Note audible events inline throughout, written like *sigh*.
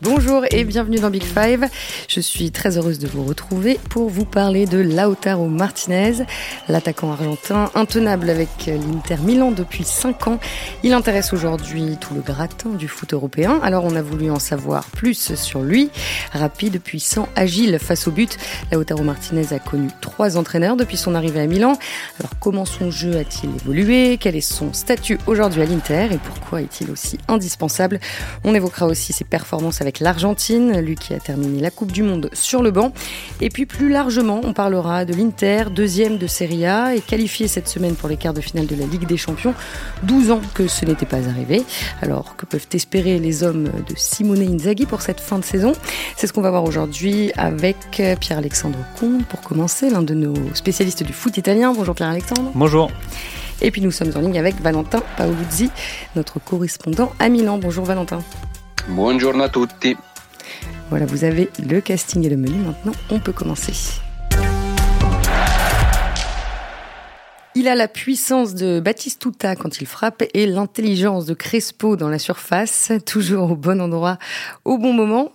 Bonjour et bienvenue dans Big Five. Je suis très heureuse de vous retrouver pour vous parler de Lautaro Martinez, l'attaquant argentin intenable avec l'Inter Milan depuis 5 ans. Il intéresse aujourd'hui tout le gratin du foot européen. Alors on a voulu en savoir plus sur lui. Rapide, puissant, agile face au but. Lautaro Martinez a connu trois entraîneurs depuis son arrivée à Milan. Alors comment son jeu a-t-il évolué? Quel est son statut aujourd'hui à l'Inter? Et pourquoi est-il aussi indispensable? On évoquera aussi ses performances avec avec l'Argentine, lui qui a terminé la Coupe du Monde sur le banc. Et puis plus largement, on parlera de l'Inter, deuxième de Serie A et qualifié cette semaine pour les quarts de finale de la Ligue des Champions. 12 ans que ce n'était pas arrivé. Alors que peuvent espérer les hommes de Simone Inzaghi pour cette fin de saison? C'est ce qu'on va voir aujourd'hui avec Pierre-Alexandre Comte pour commencer, l'un de nos spécialistes du foot italien. Bonjour Pierre-Alexandre. Bonjour. Et puis nous sommes en ligne avec Valentin Paoluzzi, notre correspondant à Milan. Bonjour Valentin. Buongiorno a tutti. Voilà, vous avez le casting et le menu. Maintenant, on peut commencer. Il a la puissance de Batistuta quand il frappe et l'intelligence de Crespo dans la surface, toujours au bon endroit, au bon moment.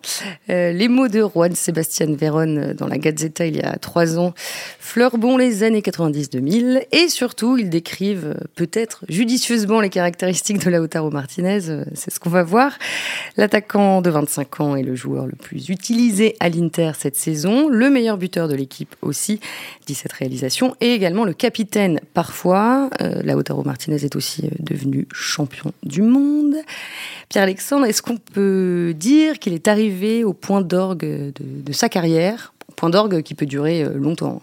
Euh, les mots de Juan Sebastian Veron dans la Gazzetta il y a trois ans fleurent bon les années 90-2000 et surtout ils décrivent peut-être judicieusement les caractéristiques de Lautaro Martinez, c'est ce qu'on va voir. L'attaquant de 25 ans est le joueur le plus utilisé à l'Inter cette saison, le meilleur buteur de l'équipe aussi, 17 réalisations, et également le capitaine parfois. Euh, Martinez est aussi euh, devenu champion du monde. Pierre-Alexandre, est-ce qu'on peut dire qu'il est arrivé au point d'orgue de, sa carrière, point d'orgue qui peut durer euh, longtemps?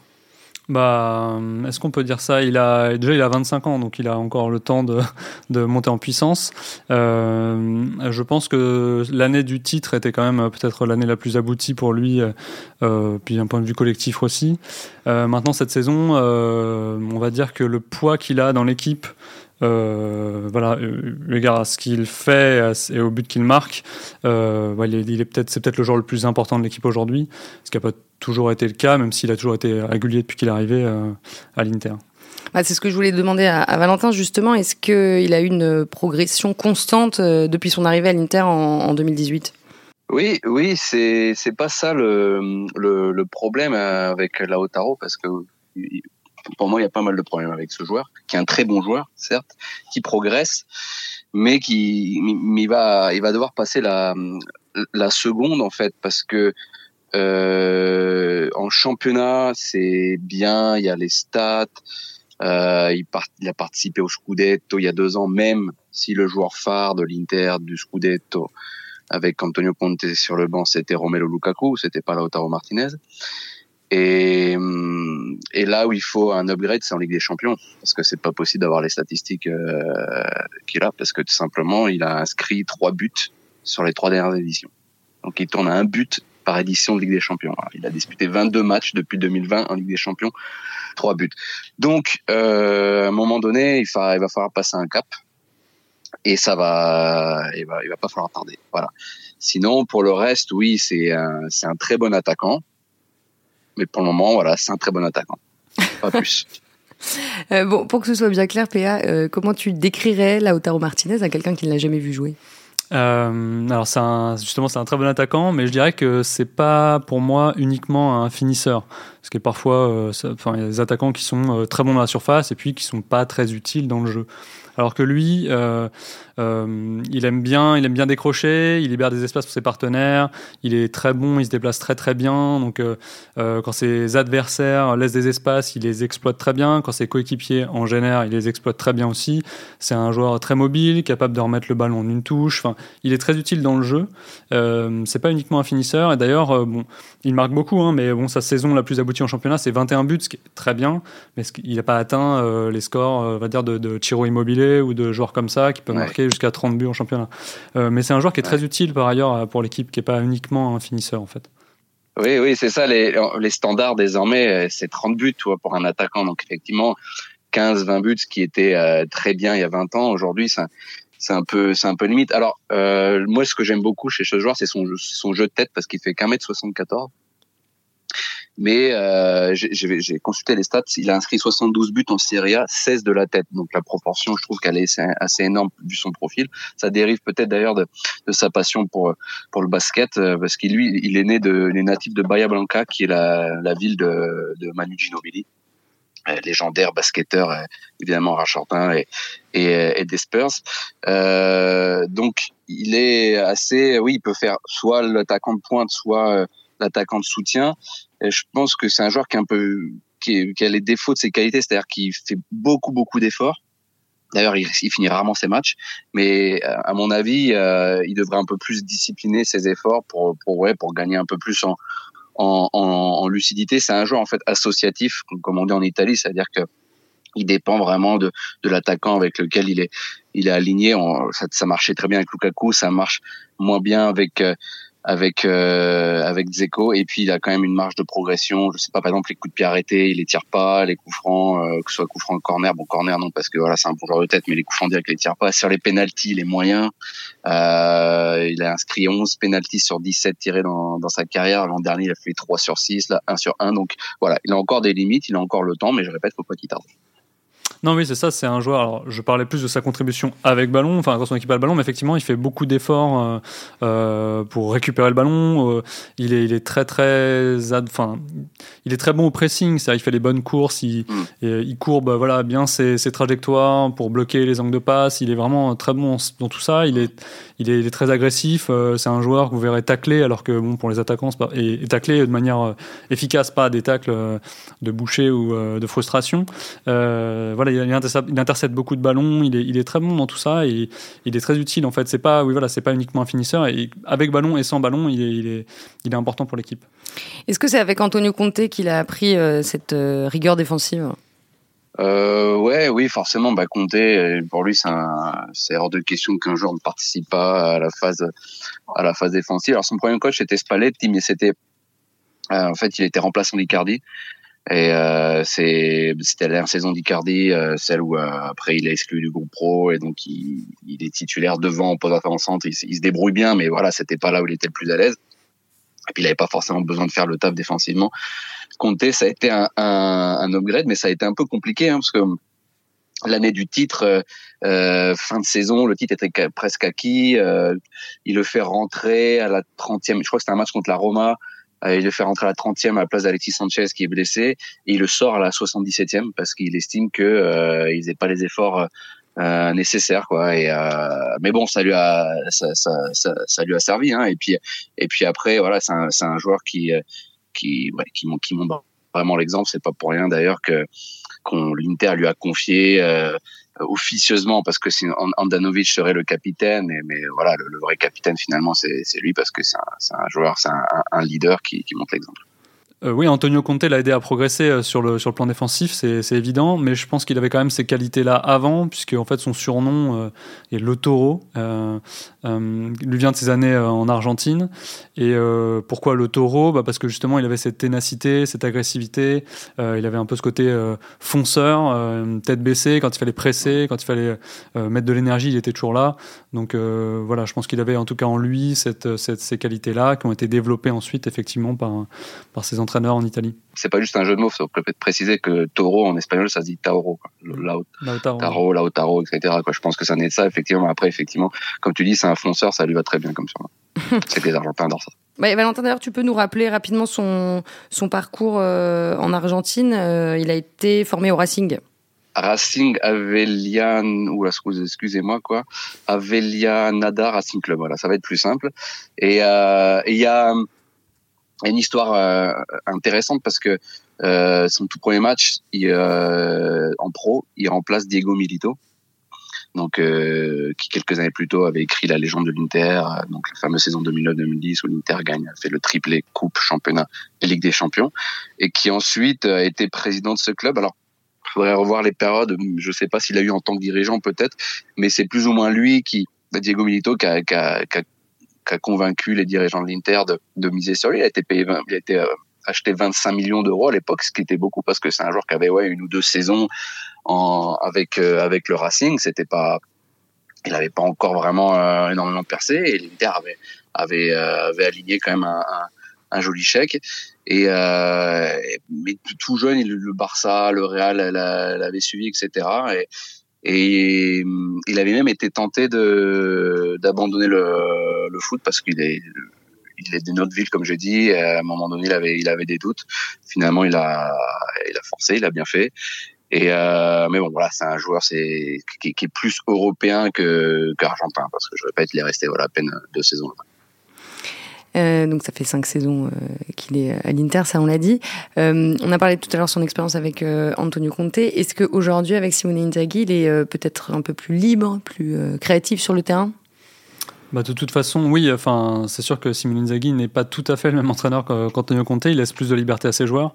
Bah, est-ce qu'on peut dire ça? Il a déjà il a 25 ans, donc il a encore le temps de, *laughs* de monter en puissance. Euh, je pense que l'année du titre était quand même peut-être l'année la plus aboutie pour lui, euh, puis d'un point de vue collectif aussi. Euh, maintenant cette saison, euh, on va dire que le poids qu'il a dans l'équipe euh, voilà, égard à ce qu'il fait et au but qu'il marque, euh, il est, peut-être, c'est peut-être le joueur le plus important de l'équipe aujourd'hui, ce qui n'a pas toujours été le cas, même s'il a toujours été régulier depuis qu'il est arrivé euh, à l'Inter. Bah, c'est ce que je voulais demander à, Valentin justement. Est-ce qu'il a eu une progression constante depuis son arrivée à l'Inter en, 2018 oui, oui, c'est c'est pas ça le, le, le problème avec Lautaro parce que pour moi, il y a pas mal de problèmes avec ce joueur, qui est un très bon joueur, certes, qui progresse, mais qui il va il va devoir passer la la seconde en fait parce que euh, en championnat c'est bien, il y a les stats, euh, il a participé au Scudetto il y a deux ans, même si le joueur phare de l'Inter du Scudetto avec Antonio Conte sur le banc c'était Romelu Lukaku, c'était pas Lautaro Martinez. Et, et là où il faut un upgrade, c'est en Ligue des Champions, parce que c'est pas possible d'avoir les statistiques euh, qu'il a, parce que tout simplement, il a inscrit trois buts sur les trois dernières éditions. Donc il tourne à un but par édition de Ligue des Champions. Il a disputé 22 matchs depuis 2020 en Ligue des Champions, trois buts. Donc euh, à un moment donné, il, va, falloir passer un cap, et ça va, il va, va pas falloir tarder. Voilà. Sinon, pour le reste, oui, c'est un, c'est un très bon attaquant. Mais pour le moment, voilà, c'est un très bon attaquant. Pas *laughs* plus. Euh, bon, pour que ce soit bien clair, PA, euh, comment tu décrirais Lautaro Martinez à quelqu'un qui ne l'a jamais vu jouer? Euh, alors c'est justement c'est un très bon attaquant, mais je dirais que c'est pas pour moi uniquement un finisseur, parce que parfois, enfin il y a des attaquants qui sont très bons dans la surface et puis qui sont pas très utiles dans le jeu. Alors que lui, euh, euh, il aime bien, il aime bien décrocher, il libère des espaces pour ses partenaires, il est très bon, il se déplace très très bien. Donc euh, quand ses adversaires laissent des espaces, il les exploite très bien. Quand ses coéquipiers en génère, il les exploite très bien aussi. C'est un joueur très mobile, capable de remettre le ballon en une touche. Enfin, il est très utile dans le jeu. c'est pas uniquement un finisseur. Et d'ailleurs, bon, il marque beaucoup, hein, mais bon, sa saison la plus aboutie en championnat, c'est 21 buts, ce qui est très bien, mais il n'a pas atteint les scores, on va dire, de, de Chiro Immobilier ou de joueurs comme ça qui peuvent marquer jusqu'à 30 buts en championnat. Euh, mais c'est un joueur qui est très utile par ailleurs euh, pour l'équipe, qui n'est pas uniquement un finisseur en fait. Oui, oui, c'est ça. Les, les, standards désormais, euh, c'est 30 buts pour un attaquant. Donc effectivement, 15-20 buts, ce qui était très bien il y a 20 ans, aujourd'hui, c'est un peu, c'est un peu limite. Alors moi, ce que j'aime beaucoup chez ce joueur, c'est son, son jeu de tête parce qu'il fait qu'un mètre 74 mais euh, j'ai consulté les stats. Il a inscrit 72 buts en Serie A, 16 de la tête. Donc la proportion, je trouve qu'elle est assez énorme vu son profil. Ça dérive peut-être d'ailleurs de, de, sa passion pour pour le basket, euh, parce qu'il lui, il est né de, il est natif de Bahia Blanca, qui est la, la ville de, de Manu Ginobili euh, légendaire basketteur euh, évidemment argentin et, et, et des Spurs. Euh, donc il est assez, oui, il peut faire soit l'attaquant de pointe, soit l'attaquant de soutien. Je pense que c'est un joueur qui est un peu qui, qui, a les défauts de ses qualités, c'est-à-dire qu'il fait beaucoup beaucoup d'efforts. D'ailleurs, il, finit rarement ses matchs, mais à mon avis, euh, il devrait un peu plus discipliner ses efforts pour pour ouais pour gagner un peu plus en en, en, lucidité. C'est un joueur en fait associatif, comme on dit en Italie, c'est-à-dire que il dépend vraiment de, de l'attaquant avec lequel il est il est aligné. Ça, ça, marchait très bien avec Lukaku, ça marche moins bien avec euh, avec euh, avec Zeko et puis il a quand même une marge de progression. Je sais pas par exemple les coups de pied arrêtés il les tire pas les coups francs euh, que ce soit coups francs corner. Bon corner non parce que voilà c'est un bon joueur de tête mais les coups francs direct il les tire pas. Sur les penalties les moyens euh, il a inscrit 11 penalties sur 17 tirés dans, dans sa carrière. L'an dernier il a fait 3 sur 6 là 1 sur 1 donc voilà il a encore des limites il a encore le temps mais je répète faut pas qu'il tarde non, oui, c'est ça, c'est un joueur. Alors, je parlais plus de sa contribution avec ballon, enfin, quand son équipe a le ballon, mais effectivement, il fait beaucoup d'efforts euh, euh, pour récupérer le ballon. Euh, il, est, il est très, très. Enfin, il est très bon au pressing, c'est-à-dire il fait les bonnes courses, il, mm. il courbe voilà, bien ses, ses, trajectoires pour bloquer les angles de passe. Il est vraiment très bon dans tout ça. Il est, il est, il est très agressif. C'est un joueur que vous verrez tacler, alors que bon, pour les attaquants, pas, et, et, tacler de manière efficace, pas des tacles de boucher ou de frustration. voilà il, intercepte, beaucoup de ballons, il est, il est, très bon dans tout ça et il est très utile en fait. C'est pas, oui, voilà, c'est pas uniquement un finisseur. Et avec ballon et sans ballon, il est, il est, il est important pour l'équipe. Est-ce que c'est avec Antonio Conte qu'il a appris euh, cette euh, rigueur défensive? Euh, ouais, oui, forcément. Bah, Conte, pour lui, c'est hors de question qu'un joueur ne participe pas à la phase, à la phase défensive. Alors, son premier coach était Spalletti, mais c'était, en fait, il était remplaçant d'Icardi. Et euh, c'était la saison d'Icardi, euh, celle où euh, après il est exclu du groupe pro et donc il, il est titulaire devant en centre. Il, il, se débrouille bien, mais voilà, c'était pas là où il était le plus à l'aise. Et puis il avait pas forcément besoin de faire le taf défensivement. Conte, ça a été un, un, un upgrade, mais ça a été un peu compliqué hein, parce que l'année du titre, euh, fin de saison, le titre était presque acquis. Euh, il le fait rentrer à la 30e, je crois que c'était un match contre la Roma. Euh, il le fait rentrer à la 30e à la place d'Alexis Sanchez qui est blessé et il le sort à la 77e parce qu'il estime que euh, il pas les efforts euh, nécessaires quoi. Et euh, mais bon ça lui a ça, ça, ça, ça lui a servi hein. Et puis et puis après voilà c'est un, un joueur qui qui ouais, qui, qui montre vraiment l'exemple. C'est pas pour rien d'ailleurs que qu'on l'Inter lui a confié euh, officieusement parce que Andanovic serait le capitaine, mais, voilà, le, vrai capitaine finalement c'est lui parce que c'est un, joueur, c'est un, leader qui, qui l'exemple. Euh, oui, Antonio Conte l'a aidé à progresser euh, sur le, sur le plan défensif, c'est évident, mais je pense qu'il avait quand même ces qualités-là avant, puisque en fait son surnom euh, est le taureau, euh, lui vient de ses années en Argentine. Et pourquoi le taureau? Bah Parce que justement il avait cette ténacité, cette agressivité, il avait un peu ce côté fonceur, tête baissée, quand il fallait presser, quand il fallait mettre de l'énergie, il était toujours là. Donc voilà, je pense qu'il avait en tout cas en lui cette, cette, ces qualités-là qui ont été développées ensuite effectivement par, par ses entraîneurs entraîneur en Italie. C'est pas juste un jeu de mots, ça peut être préciser que taureau en espagnol ça se dit tauro, quoi. Lautaro, Lautaro, etc. Quoi. Je pense que ça naît de ça, effectivement. Après, effectivement, comme tu dis, c'est un fonceur, ça lui va très bien comme ça. *laughs* c'est que les Argentins adorent ça. Bah, Valentin, d'ailleurs, tu peux nous rappeler rapidement son, son parcours euh, en Argentine. Euh, il a été formé au Racing. Racing Avelian, ou excusez-moi quoi, Nada Racing Club. Voilà, ça va être plus simple. Et euh, il y a une histoire euh, intéressante parce que euh, son tout premier match il, euh, en pro, il remplace Diego Milito, donc euh, qui quelques années plus tôt avait écrit la légende de l'Inter, donc la fameuse saison 2009-2010 où l'Inter gagne, fait le triplé Coupe, Championnat et Ligue des Champions, et qui ensuite a été président de ce club. Alors faudrait revoir les périodes. Je sais pas s'il a eu en tant que dirigeant peut-être, mais c'est plus ou moins lui qui, Diego Milito, qui a, qui a, qui a a convaincu les dirigeants de l'Inter de, miser sur lui. Il a été payé, il a été euh, acheté 25 millions d'euros à l'époque, ce qui était beaucoup parce que c'est un joueur qui avait une ou deux saisons avec euh, avec le Racing. C'était pas, il n'avait pas encore vraiment euh, énormément percé et l'Inter avait avait, aligné quand même un, joli chèque. Et mais tout jeune, le Barça, le Real l'avait suivi, etc. Et, et il avait même été tenté de d'abandonner le, le foot parce qu'il est il est d'une autre ville, comme je dis. À un moment donné, il avait, il avait des doutes. Finalement, il a, il a forcé, il a bien fait. Et euh, mais bon, voilà, c'est un joueur c'est qui, qui, est plus européen que qu'argentin parce que je répète, il est resté voilà à peine deux saisons. Euh, donc ça fait cinq saisons euh, qu'il est à l'Inter, ça on l'a dit. Euh, on a parlé tout à l'heure de son expérience avec euh, Antonio Conte. Est-ce qu'aujourd'hui, avec Simone Inzaghi, il est euh, peut-être un peu plus libre, plus créatif sur le terrain? Bah, de toute façon, oui. Enfin, c'est sûr que Simone Inzaghi n'est pas tout à fait le même entraîneur qu'Antonio Conte. Il laisse plus de liberté à ses joueurs.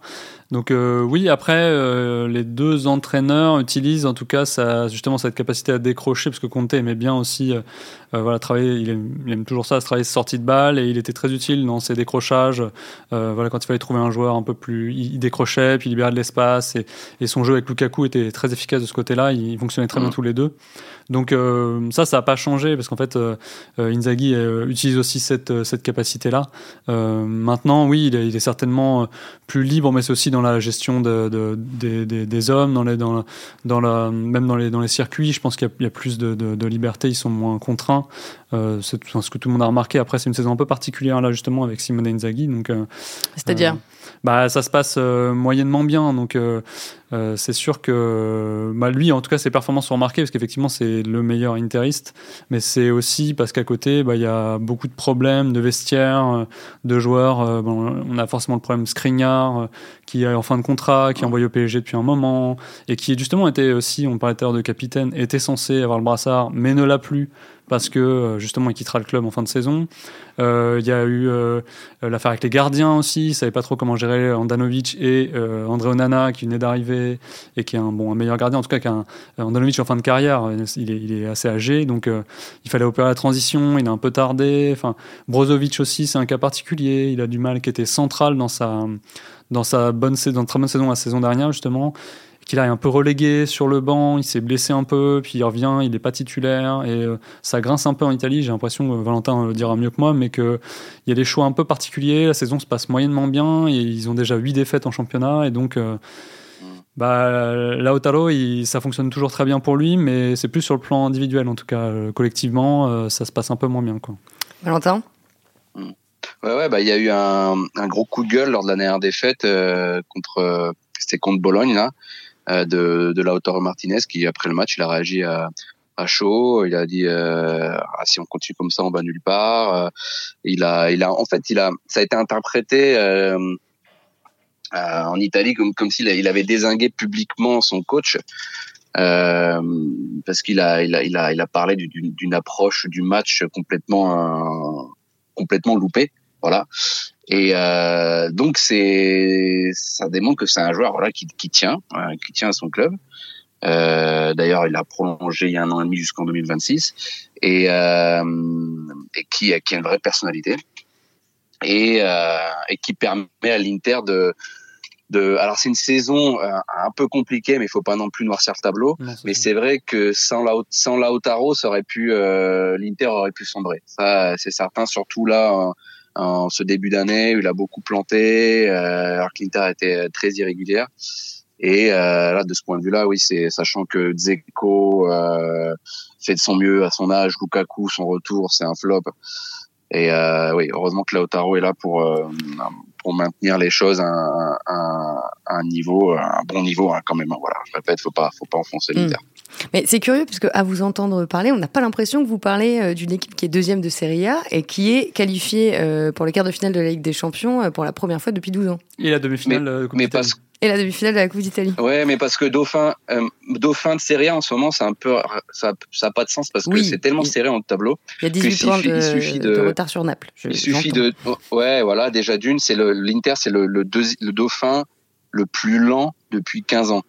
Donc euh, oui, après, euh, les deux entraîneurs utilisent en tout cas justement cette capacité à décrocher, parce que Conte aimait bien aussi euh, voilà, travailler, il aime, toujours ça, travailler ses sorties de balles, et il était très utile dans ses décrochages. voilà, quand il fallait trouver un joueur un peu plus... Il, décrochait, puis il libérait de l'espace, et, et, son jeu avec Lukaku était très efficace de ce côté-là, ils fonctionnaient très bien mmh. tous les deux. Donc ça, ça n'a pas changé, parce qu'en fait, Inzaghi utilise aussi cette, cette capacité-là. maintenant, oui, il est, il est certainement plus libre, mais c'est aussi dans la gestion de, de, des, des, hommes, dans les, dans, dans la, même dans les, dans les circuits. Je pense qu'il y, y, a plus de, de, liberté, ils sont moins contraints. Euh, c'est ce que tout le monde a remarqué. Après, c'est une saison un peu particulière là justement avec Simone Inzaghi. Donc, euh, c'est-à-dire euh, bah, ça se passe euh, moyennement bien. Donc, euh, euh, c'est sûr que bah, lui, en tout cas, ses performances sont remarquées parce qu'effectivement, c'est le meilleur interiste. Mais c'est aussi parce qu'à côté, bah, il y a beaucoup de problèmes de vestiaire, de joueurs. Bon, on a forcément le problème Skriniar qui est en fin de contrat, qui est envoyé au PSG depuis un moment et qui justement était aussi, on parlait tout à de capitaine, était censé avoir le brassard, mais ne l'a plus parce que euh, justement il quittera le club en fin de saison. Euh, il y a eu euh, l'affaire avec les gardiens aussi, il savait pas trop comment gérer Andanovic et André Onana qui venait d'arriver et qui est un bon un meilleur gardien en tout cas qu'un Andanovic en fin de carrière, il est, il est assez âgé donc il fallait opérer la transition, il a un peu tardé. Enfin Brozovic aussi c'est un cas particulier, il a du mal qui était central dans sa dans sa bonne dans très bonne saison la saison dernière justement qu'il a un peu relégué sur le banc, il s'est blessé un peu, puis il revient, il n'est pas titulaire, et euh, ça grince un peu en Italie. J'ai l'impression, Valentin le dira mieux que moi, mais qu'il y a des choix un peu particuliers. La saison se passe moyennement bien, ils ont déjà 8 défaites en championnat, et donc. Euh, bah, Lautaro, il, ça fonctionne toujours très bien pour lui, mais c'est plus sur le plan individuel, en tout cas. Euh, collectivement, ça se passe un peu moins bien. Quoi. Valentin? Ouais, ouais, bah, il y a eu un, un, gros coup de gueule lors de la dernière défaite contre, c'était contre Bologne, là. Euh, de, de Lautaro Martinez qui après le match il a réagi à, à chaud. Il a dit euh, ah, si on continue comme ça, on va nulle part. Euh, il a, il a, en fait, il a, ça a été interprété euh, euh, en Italie comme comme s'il il avait désingué publiquement son coach. parce qu'il a, il a, il a, il a parlé d'une approche du match complètement, complètement loupée. Voilà. Et euh, donc c'est ça démontre que c'est un joueur voilà qui, qui tient, hein, qui tient à son club. Euh, D'ailleurs, il a prolongé il y a un an et demi jusqu'en 2026 et, euh, et qui, qui a une vraie personnalité et, euh, et qui permet à l'Inter de de, alors c'est une saison euh, un peu compliquée, mais il faut pas non plus noircir le tableau. mais c'est vrai que sans, la, sans Lautaro, ça aurait pu, euh, l'Inter aurait pu sombrer. Ça, c'est certain. Surtout là, en ce début d'année. Il a beaucoup planté, euh, alors que l'Inter était très irrégulière. Et euh, là, de ce point de vue-là, oui, c'est sachant que Dzeko euh, fait de son mieux à son âge, Lukaku, son retour, c'est un flop. Et euh, oui, heureusement que Lautaro est là pour euh, pour maintenir les choses à un, un, un niveau, un bon niveau hein, quand même. Hein, voilà, je répète, faut pas faut pas enfoncer mm. l'Inter. Mais c'est curieux parce qu'à vous entendre parler, on n'a pas l'impression que vous parlez euh, d'une équipe qui est deuxième de Serie A et qui est qualifiée euh, pour les quarts de finale de la Ligue des Champions euh, pour la première fois depuis 12 ans. Et la demi-finale de Coupe d'Italie. Et la demi-finale de la Coupe d'Italie. Ouais, mais parce que Dauphin, Dauphin de Serie A en ce moment, c'est un peu, ça, ça a pas de sens parce que c'est tellement serré en tableau. Il y a 18 points de, de, retard sur Naples. il suffit de, ouais, voilà, déjà d'une, c'est l'Inter, c'est le, le, le Dauphin le plus lent depuis 15 ans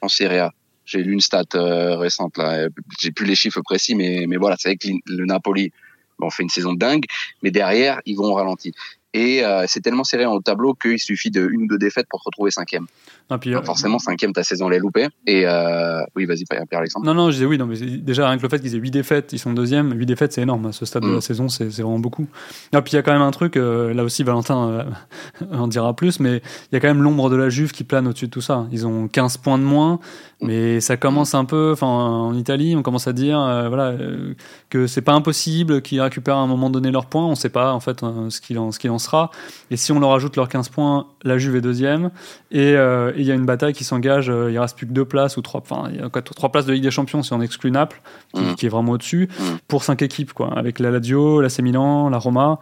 en Serie A. J'ai lu une stat euh, récente là, j'ai plus les chiffres précis, mais mais voilà, c'est avec le Napoli. on fait une saison dingue, mais derrière ils vont au ralenti. Et euh, c'est tellement serré au tableau qu'il suffit de une ou deux défaites pour se retrouver cinquième. Non, puis, forcément, cinquième, ta saison l'est loupée. Et euh, oui, vas-y, Pierre-Alexandre. Non, non, je disais oui. Non, mais déjà, rien que le fait qu'ils aient huit défaites, ils sont deuxième. Huit défaites, c'est énorme. À ce stade de la mm. saison, c'est vraiment beaucoup. Et puis il y a quand même un truc, euh, là aussi, Valentin *laughs* en dira plus, mais il y a quand même l'ombre de la Juve qui plane au-dessus de tout ça. Ils ont 15 points de moins, mais ça commence un peu, enfin, en Italie, on commence à dire, voilà, que c'est pas impossible qu'ils récupèrent à un moment donné leurs points. On sait pas, en fait, ce qu'il en, en, sera. Et si on leur ajoute leurs 15 points, la Juve est deuxième. Et il y a une bataille qui s'engage. Euh, il reste plus que deux places ou trois. Enfin, il y a trois places de Ligue des Champions si on exclut Naples, qui, qui est vraiment au-dessus, mmh. pour cinq équipes, quoi, avec la Lazio, l'AC Milan, la Roma.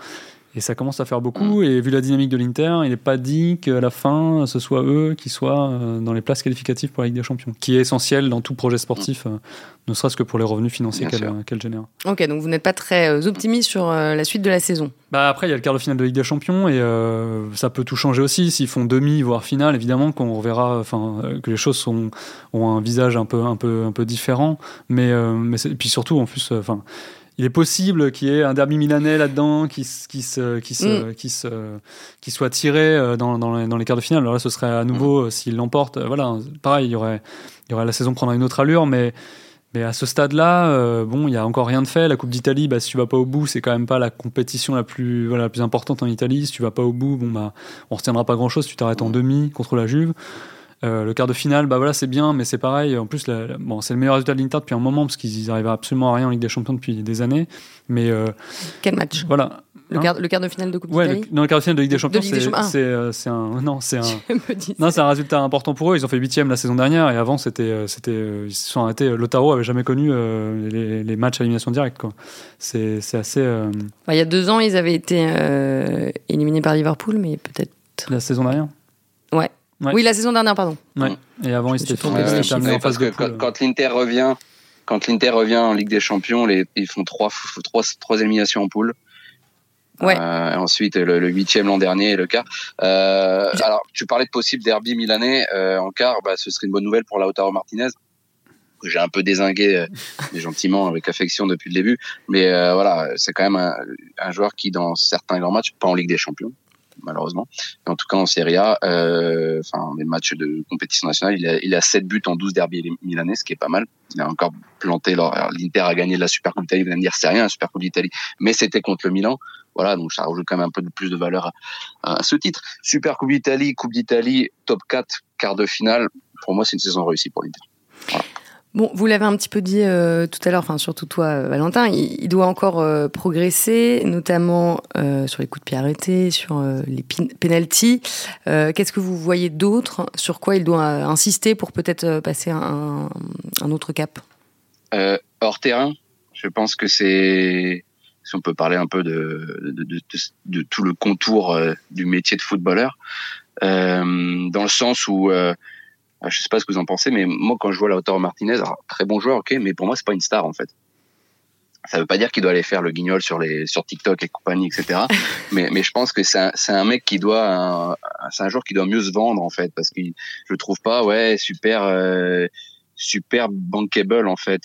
Et ça commence à faire beaucoup. Mm. Et vu la dynamique de l'Inter, il n'est pas dit qu'à la fin, ce soit eux qui soient euh, dans les places qualificatives pour la Ligue des Champions, qui est essentiel dans tout projet sportif, mm. euh, ne serait-ce que pour les revenus financiers qu'elle génère. Ok, donc vous n'êtes pas très euh, optimiste sur la suite de la saison bah Après, il y a le quart de finale de Ligue des Champions et ça peut tout changer aussi. S'ils font demi, voire finale, évidemment qu'on reverra que les choses sont, ont un visage un peu, un peu, un peu différent. Mais, mais puis surtout, en plus, enfin il est possible qu'il y ait un derby milanais là-dedans qui, qui, se, qui, se, mm. qui, se, qui soit tiré euh, dans, dans, les, dans, les, quarts de finale. Alors là, ce serait à nouveau, mm. euh, s'il l'emporte, euh, voilà, pareil, il y, aurait, il y aurait la saison prendra une autre allure, mais, mais à ce stade-là, bon, il n'y a encore rien de fait. La Coupe d'Italie, bah, si tu vas pas au bout, c'est quand même pas la compétition la plus, voilà, la plus importante en Italie. Si tu vas pas au bout, bon, bah, on retiendra pas grand-chose. Tu t'arrêtes en mm. demi contre la Juve. Euh, le quart de finale, bah voilà, c'est bien, mais c'est pareil. En plus, bon, c'est le meilleur résultat de l'Inter depuis un moment parce qu'ils arrivent absolument à rien en Ligue des Champions depuis des années. Mais euh, quel match? Voilà. Le, quart, le quart de finale de Coupe d'Italie? non, le quart de finale de Ligue des Champions, c'est euh, un *laughs* non, c'est un non, c'est un résultat important pour eux. Ils ont fait huitième la saison dernière et avant c'était c'était ils se sont arrêtés. Lotaro avait jamais connu les, les, matchs à élimination directe quoi. C'est assez. Il y a deux ans, ils avaient été éliminés par Liverpool, mais peut-être. La saison dernière. Ouais. Oui, la saison dernière, pardon. Et avant, ils étaient terminé en phase de poule. Quand, l'Inter revient, quand l'Inter revient en Ligue des Champions, les, ils font trois, trois, trois éliminations en poule. Ouais. Euh, ensuite, le huitième l'an dernier et le quart. Euh, alors, tu parlais de possible derby milanais euh, en quart. Bah, ce serait une bonne nouvelle pour Lautaro Martinez que j'ai un peu désingué euh, *laughs* gentiment avec affection depuis le début. Mais euh, voilà, c'est quand même un, un, joueur qui, dans certains grands matchs, pas en Ligue des Champions, malheureusement. Mais en tout cas, en Serie A, euh, enfin, les matchs de compétition nationale, il a, il a 7 buts en 12 derbies milanais, ce qui est pas mal. Il a encore planté. L'Inter a gagné la Super Coupe d'Italie. Vous allez me dire, c'est rien, la Super Coupe d'Italie. Mais c'était contre le Milan. Voilà, donc ça rajoute quand même un peu de plus de valeur à, ce titre. Super Coupe d'Italie, Coupe d'Italie, top 4, quart de finale. Pour moi, c'est une saison réussie pour l'Inter. Voilà. Bon, vous l'avez un petit peu dit euh, tout à l'heure, enfin surtout toi, euh, Valentin, il, doit encore euh, progresser, notamment sur les coups de pied arrêtés, sur les penalties. Qu'est-ce que vous voyez d'autre? Sur quoi il doit insister pour peut-être passer un, autre cap? Hors terrain, je pense que c'est, si on peut parler un peu de, tout le contour du métier de footballeur, dans le sens où je sais pas ce que vous en pensez, mais moi, quand je vois Lautaro Martinez, très bon joueur, ok, mais pour moi, c'est pas une star, en fait. Ça veut pas dire qu'il doit aller faire le guignol sur les, sur TikTok et compagnie, etc. *laughs* mais, mais je pense que c'est un, c'est un mec qui doit, c'est un joueur qui doit mieux se vendre, en fait, parce que je le trouve pas, ouais, super, euh, super bankable, en fait.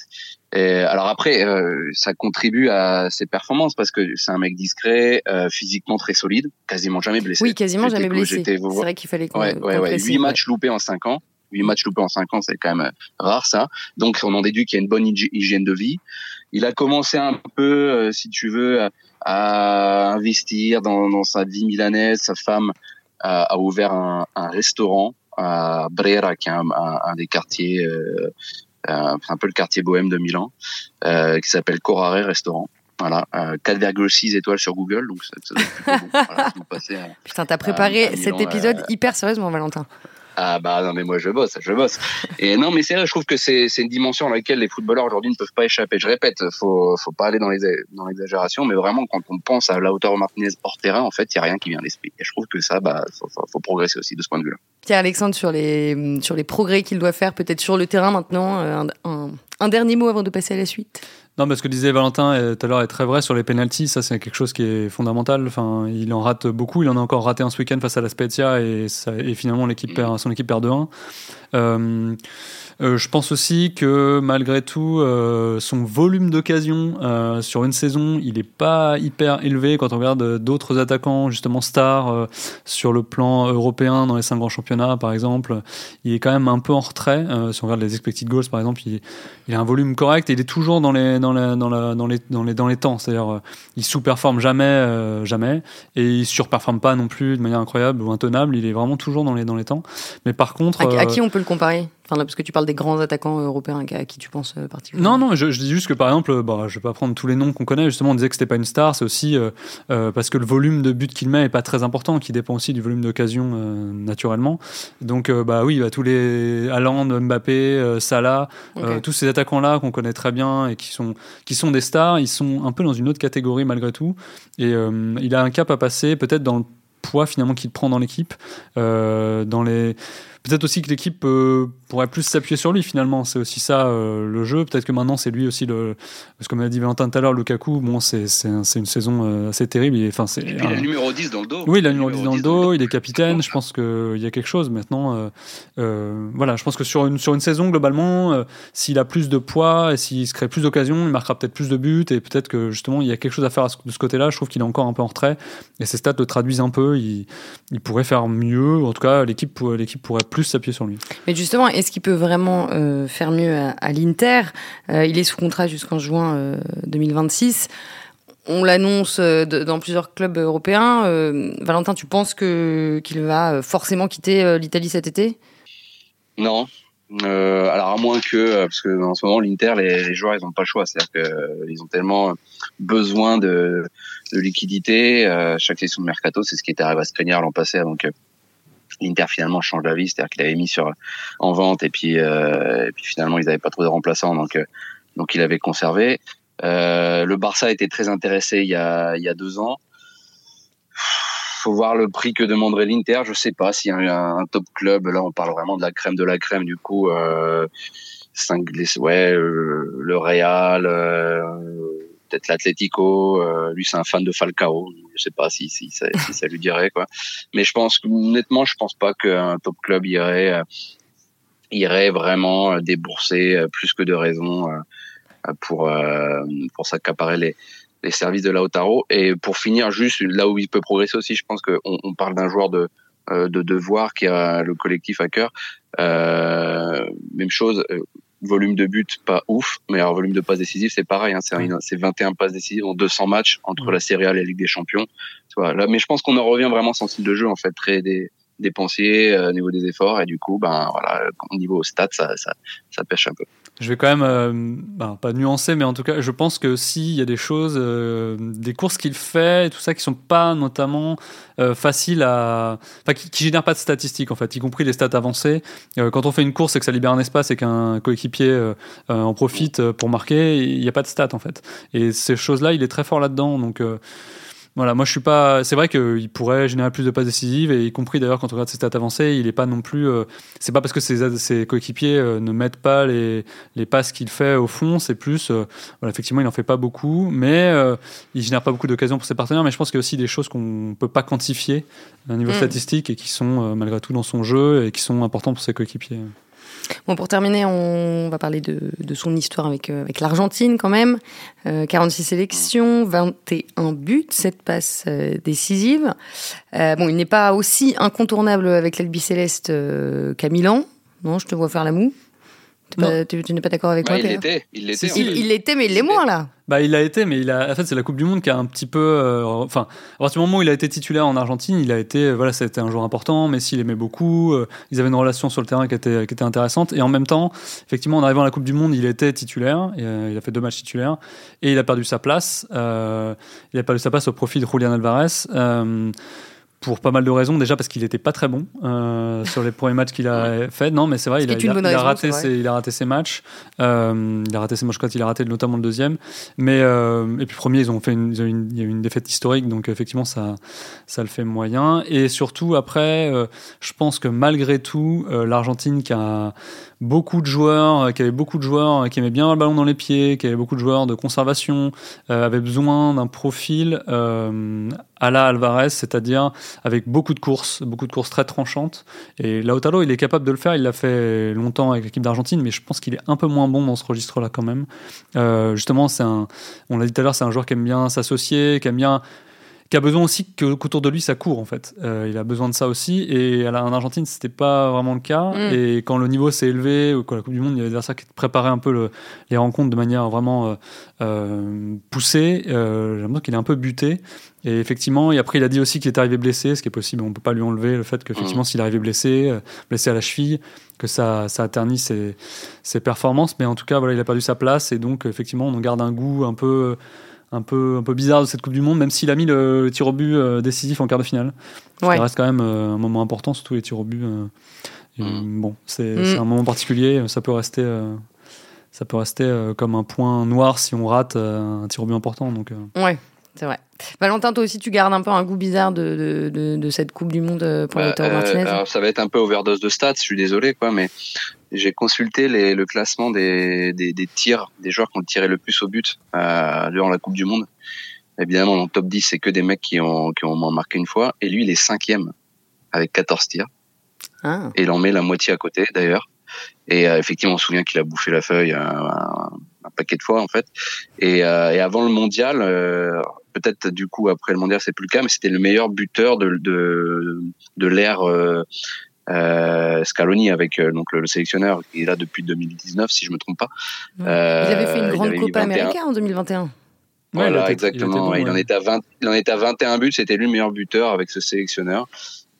Et alors après, euh, ça contribue à ses performances parce que c'est un mec discret, euh, physiquement très solide, quasiment jamais blessé. Oui, quasiment jamais blessé. C'est vrai qu'il fallait qu'on. Ouais, ouais, ouais. 8 matchs loupés en 5 ans. 8 matchs loupés en 5 ans, c'est quand même rare ça. Donc on en déduit qu'il y a une bonne hygiène de vie. Il a commencé un peu, euh, si tu veux, à investir dans, sa vie milanaise. Sa femme a, ouvert un, restaurant à Brera, qui est un, des quartiers, euh, euh, un peu le quartier bohème de Milan, euh, qui s'appelle Corare Restaurant. Voilà, 4,6 étoiles sur Google, Putain, t'as préparé cet épisode hyper sérieusement, Valentin. Ah bah non mais moi je bosse, je bosse. Et non mais c'est vrai, je trouve que c'est une dimension dans laquelle les footballeurs aujourd'hui ne peuvent pas échapper. Je répète, faut faut pas aller dans les dans l'exagération, mais vraiment quand on pense à Lautaro Martinez hors terrain, en fait, il y a rien qui vient à l'esprit. Et je trouve que ça, bah, faut, progresser aussi de ce point de vue-là. Pierre Alexandre sur les sur les progrès qu'il doit faire peut-être sur le terrain maintenant. Euh, un dernier mot avant de passer à la suite? Non, mais ce que disait Valentin euh, tout à l'heure est très vrai sur les penalties. Ça, c'est quelque chose qui est fondamental. Enfin, il en rate beaucoup. Il en a encore raté un ce week-end face à la Spezia et, finalement l'équipe perd, son équipe perd 2-1. Euh, euh, je pense aussi que malgré tout, son volume d'occasion sur une saison, il n'est pas hyper élevé quand on regarde d'autres attaquants, justement stars, sur le plan européen dans les cinq grands championnats, par exemple. Il est quand même un peu en retrait. si on regarde les expected goals, par exemple, il, il, a un volume correct et il est toujours dans les, dans la, dans la, dans les, dans les, dans les temps. C'est-à-dire, il sous-performe jamais, jamais, et il surperforme pas non plus de manière incroyable ou intenable. Il est vraiment toujours dans les, dans les temps. Mais par contre, à, à qui on peut le comparer? Parce que tu parles des grands attaquants européens à qui tu penses euh, particulièrement. Non, non, je, dis juste que par exemple, bah, je vais pas prendre tous les noms qu'on connaît. Justement, on disait que c'était pas une star, c'est aussi euh, euh, parce que le volume de buts qu'il met est pas très important, qui dépend aussi du volume d'occasion naturellement. Donc, bah oui, bah, tous les Haaland, Mbappé, Salah, tous ces attaquants-là qu'on connaît très bien et qui sont qui sont des stars, ils sont un peu dans une autre catégorie malgré tout. Et il a un cap à passer, peut-être dans le poids finalement qu'il prend dans l'équipe, dans les Peut-être aussi que l'équipe euh, pourrait plus s'appuyer sur lui finalement. C'est aussi ça euh, le jeu. Peut-être que maintenant c'est lui aussi le. Parce que comme a dit Valentin tout à l'heure, Lukaku, bon, c'est une saison euh, assez terrible. Il enfin, c'est. Il a le numéro 10 dans le dos. Oui, il a le numéro 10 dans le dos. Il est capitaine. Je pense qu'il y a quelque chose maintenant. voilà, je pense que sur une sur une saison globalement, s'il a plus de poids et s'il se crée plus d'occasions, il marquera peut-être plus de buts et peut-être que justement il y a quelque chose à faire de ce côté-là. Je trouve qu'il est encore un peu en retrait et ses stats le traduisent un peu. Il, il pourrait faire mieux. En tout cas, l'équipe l'équipe pourrait plus s'appuyer sur lui. Mais justement, est-ce qu'il peut vraiment euh, faire mieux à, l'Inter? Euh, Il est sous contrat jusqu'en juin 2026. Euh, On l'annonce dans plusieurs clubs européens. Valentin, tu penses que qu'il va forcément quitter l'Italie cet été? Non. alors à moins que, parce que en ce moment l'Inter, les, joueurs ils n'ont pas le choix, c'est-à-dire qu'ils ont tellement besoin de, de liquidité. chaque session de mercato, c'est ce qui était arrivé à Skriniar l'an passé, donc l'Inter finalement change d'avis, c'est-à-dire qu'il avait mis sur en vente et puis euh, finalement ils n'avaient pas trop de remplaçants donc euh, donc il avait conservé. Euh, le Barça était très intéressé il y a il y a deux ans. Faut voir le prix que demanderait l'Inter. Je sais pas s'il y a un, top club. Là, on parle vraiment de la crème de la crème. Du coup, cinq, ouais, euh, le Real, peut-être l'Atlético. Euh, lui, c'est un fan de Falcao. Je sais pas si, ça, lui dirait quoi. Mais je pense honnêtement, je pense pas qu'un top club irait euh, irait vraiment euh, débourser plus que de raison pour pour s'accaparer les les services de Lautaro. Et pour finir, juste là où il peut progresser aussi, je pense qu'on on parle d'un joueur de de devoir qui a le collectif à cœur. Même chose, volume de buts pas ouf, mais alors volume de passes décisives c'est pareil, hein, c'est 21 passes décisives en 200 matchs entre la Serie A et la Ligue des Champions. Là, mais je pense qu'on en revient vraiment sans style de jeu en fait, très dépensier euh, au niveau des efforts et du coup, ben voilà, au niveau stats, ça, ça, pêche un peu. Je vais quand même, euh, ben, pas nuancer, mais en tout cas, je pense que s'il y a des choses, euh, des courses qu'il fait et tout ça qui sont pas notamment faciles à. Qui, génèrent pas de statistiques, en fait, y compris les stats avancées. quand on fait une course et que ça libère un espace et qu'un coéquipier en profite pour marquer, il n'y a pas de stats, en fait. Et ces choses-là, il est très fort là-dedans. Donc. Voilà, moi je suis pas. C'est vrai qu'il pourrait générer plus de passes décisives, et y compris d'ailleurs quand on regarde ses stats avancées, il est pas non plus. Euh, c'est pas parce que ses, ses coéquipiers euh, ne mettent pas les, les passes qu'il fait au fond, c'est plus. Euh, voilà, effectivement, il en fait pas beaucoup, mais il génère pas beaucoup d'occasions pour ses partenaires. Mais je pense qu'il y a aussi des choses qu'on peut pas quantifier à niveau mm. statistique et qui sont malgré tout dans son jeu et qui sont importants pour ses coéquipiers. Bon, pour terminer, on va parler de, son histoire avec, euh, avec l'Argentine quand même. 46 euh, sélections, 21 buts, 7 passes euh, décisives. bon, il n'est pas aussi incontournable avec l'Albi Céleste qu'à Milan. Non, je te vois faire la moue. Tu, n'es pas d'accord avec bah, moi Il l'était, il l'était. il l'était, mais il l'est moins là. Bah, il a été, mais il a, en fait, c'est la Coupe du Monde qui a un petit peu, euh, enfin, à partir du moment où il a été titulaire en Argentine, il a été, euh, voilà, c'était un joueur important. Messi l'aimait beaucoup. Euh, ils avaient une relation sur le terrain qui était, qui était intéressante. Et en même temps, effectivement, en arrivant à la Coupe du Monde, il était titulaire. Et, il a fait deux matchs titulaires et il a perdu sa place. il a perdu sa place au profit de Julian Alvarez pour pas mal de raisons. Déjà parce qu'il était pas très bon euh, sur les premiers matchs qu'il a fait. Non, mais c'est vrai, il a, il, raté ses, il a raté ses matchs. Euh, il a raté ses matchs quand il a raté notamment le deuxième. Mais euh, et puis premier, ils ont fait une, il y a eu une défaite historique, donc effectivement ça, ça le fait moyen. Et surtout après, euh, je pense que malgré tout, euh, l'Argentine qui a beaucoup de joueurs, qui avait beaucoup de joueurs qui aimaient bien le ballon dans les pieds, qui avait beaucoup de joueurs de conservation, avait besoin d'un profil à la Alvarez, c'est-à-dire avec beaucoup de courses, beaucoup de courses très tranchantes. Et Lautaro, il est capable de le faire. Il l'a fait longtemps avec l'équipe d'Argentine, mais je pense qu'il est un peu moins bon dans ce registre-là quand même. Euh, justement, c'est un, on l'a dit tout à l'heure, c'est un joueur qui aime bien s'associer, qui aime bien qui a besoin aussi qu'autour de lui ça court en fait. Euh, il a besoin de ça aussi et en Argentine c'était pas vraiment le cas mm. et quand le niveau s'est élevé ou quand la Coupe du Monde il y avait des ça qui préparait un peu le, les rencontres de manière vraiment euh, euh poussée. Euh, j'ai l'impression qu'il est un peu buté et effectivement et après il a dit aussi qu'il est arrivé blessé, ce qui est possible. On peut pas lui enlever le fait qu'effectivement mm. s'il est arrivé blessé, euh, blessé à la cheville, que ça ça a terni ses, ses performances. Mais en tout cas voilà il a perdu sa place et donc effectivement on en garde un goût un peu un peu, un peu bizarre de cette Coupe du Monde, même s'il a mis le, tir au but euh, décisif en quart de finale. Ça reste quand même euh, un moment important, surtout les tirs au but. Euh, mm. Bon, c'est mm. un moment particulier, ça peut rester, ça peut rester comme un point noir si on rate un tir au but important. Donc, ouais. C'est vrai. Valentin, toi aussi, tu gardes un peu un goût bizarre de, de, de, cette Coupe du Monde pour bah, Martinez. ça va être un peu overdose de stats, je suis désolé, quoi, mais j'ai consulté les, le classement des, des, des, tirs, des joueurs qui ont tiré le plus au but euh, durant la Coupe du Monde. Évidemment, dans le top 10, c'est que des mecs qui ont, qui ont moins marqué une fois. Et lui, il est cinquième avec 14 tirs. Ah. Et il en met la moitié à côté, d'ailleurs. Et euh, effectivement, on se souvient qu'il a bouffé la feuille un, un, paquet de fois, en fait. Et, euh, et avant le mondial, euh, peut-être du coup après le mondial, c'est plus le cas, mais c'était le meilleur buteur de, de, de l'ère euh, euh, Scaloni avec euh, donc le, sélectionneur qui est là depuis 2019 si je me trompe pas. Euh, il avait fait une grande Copa América en 2021. Voilà, exactement. Il, en était à 20, il en était à 21 buts. C'était lui le meilleur buteur avec ce sélectionneur.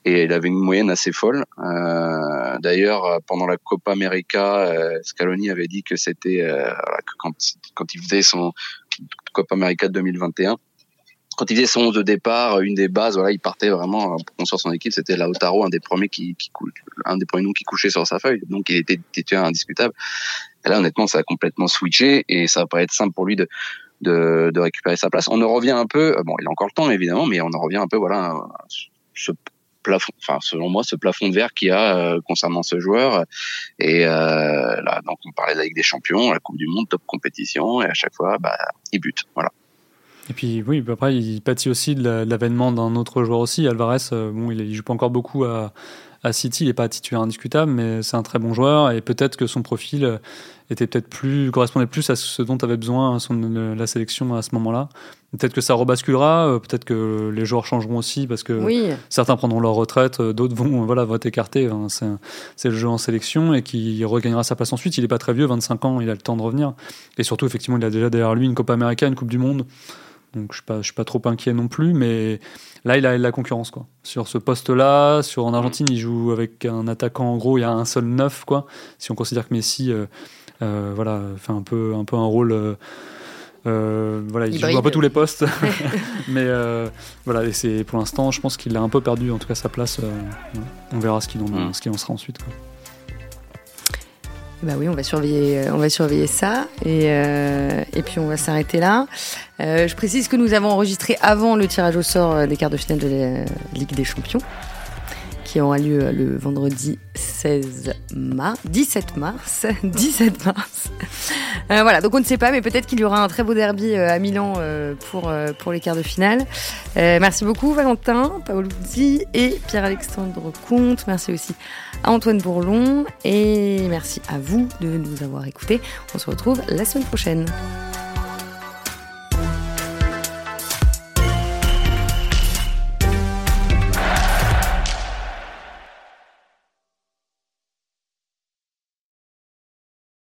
Et il avait une moyenne assez folle. Euh, D'ailleurs, pendant la Copa América, euh, Scaloni avait dit que c'était euh, quand, quand il faisait son Copa América 2021, quand il faisait son 11 de départ, une des bases, voilà, il partait vraiment pour construire son équipe. C'était Lautaro, un des premiers qui, qui un des premiers noms qui couchait sur sa feuille. Donc, il était titulaire indiscutable. Et là, honnêtement, ça a complètement switché et ça va pas être simple pour lui de, de, de récupérer sa place. On en revient un peu, bon, il a encore le temps évidemment, mais on en revient un peu, voilà, ce plafond, enfin selon moi, ce plafond de verre qu'il y a euh, concernant ce joueur. Et euh, là, donc on parlait de la Ligue des Champions, la Coupe du Monde, top compétition, et à chaque fois, bah, il bute, voilà. Et puis oui, après il pâtit aussi de l'avènement d'un autre joueur aussi. Alvarez, euh, bon, il, joue pas encore beaucoup à, à City, il n'est pas titulaire indiscutable, mais c'est un très bon joueur et peut-être que son profil euh, était peut-être plus correspondait plus à ce dont avait besoin son, la sélection à ce moment-là. Peut-être que ça rebasculera, euh, peut-être que les joueurs changeront aussi parce que certains prendront leur retraite, d'autres vont voilà vont être écartés. Hein. C'est le jeu en sélection et qui regagnera sa place ensuite. Il n'est pas très vieux, 25 ans, il a le temps de revenir. Et surtout, effectivement, il a déjà derrière lui une Copa América, une Coupe du Monde. Donc je suis pas, suis pas trop inquiet non plus, mais là il a la concurrence quoi. Sur ce poste-là, sur en Argentine, il joue avec un attaquant en gros, il y a un seul neuf quoi. Si on considère que Messi, euh, euh, voilà, fait un peu, un peu un rôle. Euh, voilà, il, joue un peu tous les postes, *laughs* *laughs* mais voilà, et c'est pour l'instant, je pense qu'il a un peu perdu en tout cas sa place. on verra ce qu'il en, mm. ce en sera ensuite. Quoi. Bah oui, on va surveiller, on va surveiller ça et, euh, et puis on va s'arrêter là. Euh, je précise que nous avons enregistré avant le tirage au sort des quarts de finale de la Ligue des Champions qui aura lieu le vendredi 16 mars, 17 mars, *laughs* 17 mars. Euh, voilà, donc on ne sait pas, mais peut-être qu'il y aura un très beau derby euh, à Milan euh, pour, pour les quarts de finale. merci beaucoup Valentin, Paoluzzi et Pierre-Alexandre Comte. Merci aussi à Antoine Bourlon et merci à vous de nous avoir écoutés. On se retrouve la semaine prochaine.